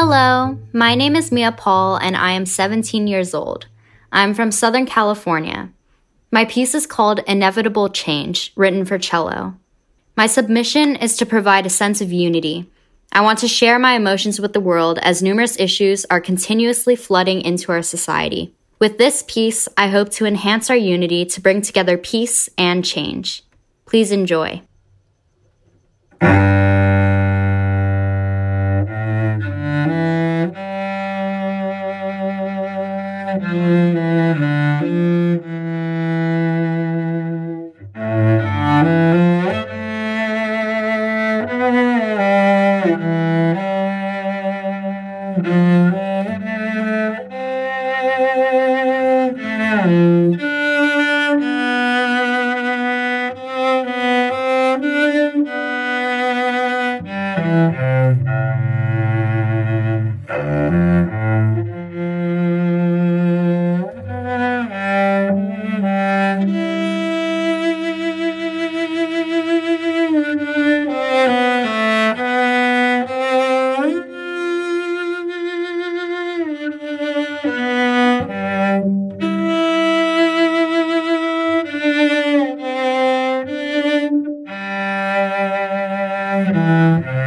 Hello, my name is Mia Paul and I am 17 years old. I'm from Southern California. My piece is called Inevitable Change, written for cello. My submission is to provide a sense of unity. I want to share my emotions with the world as numerous issues are continuously flooding into our society. With this piece, I hope to enhance our unity to bring together peace and change. Please enjoy. Mm-hmm. Música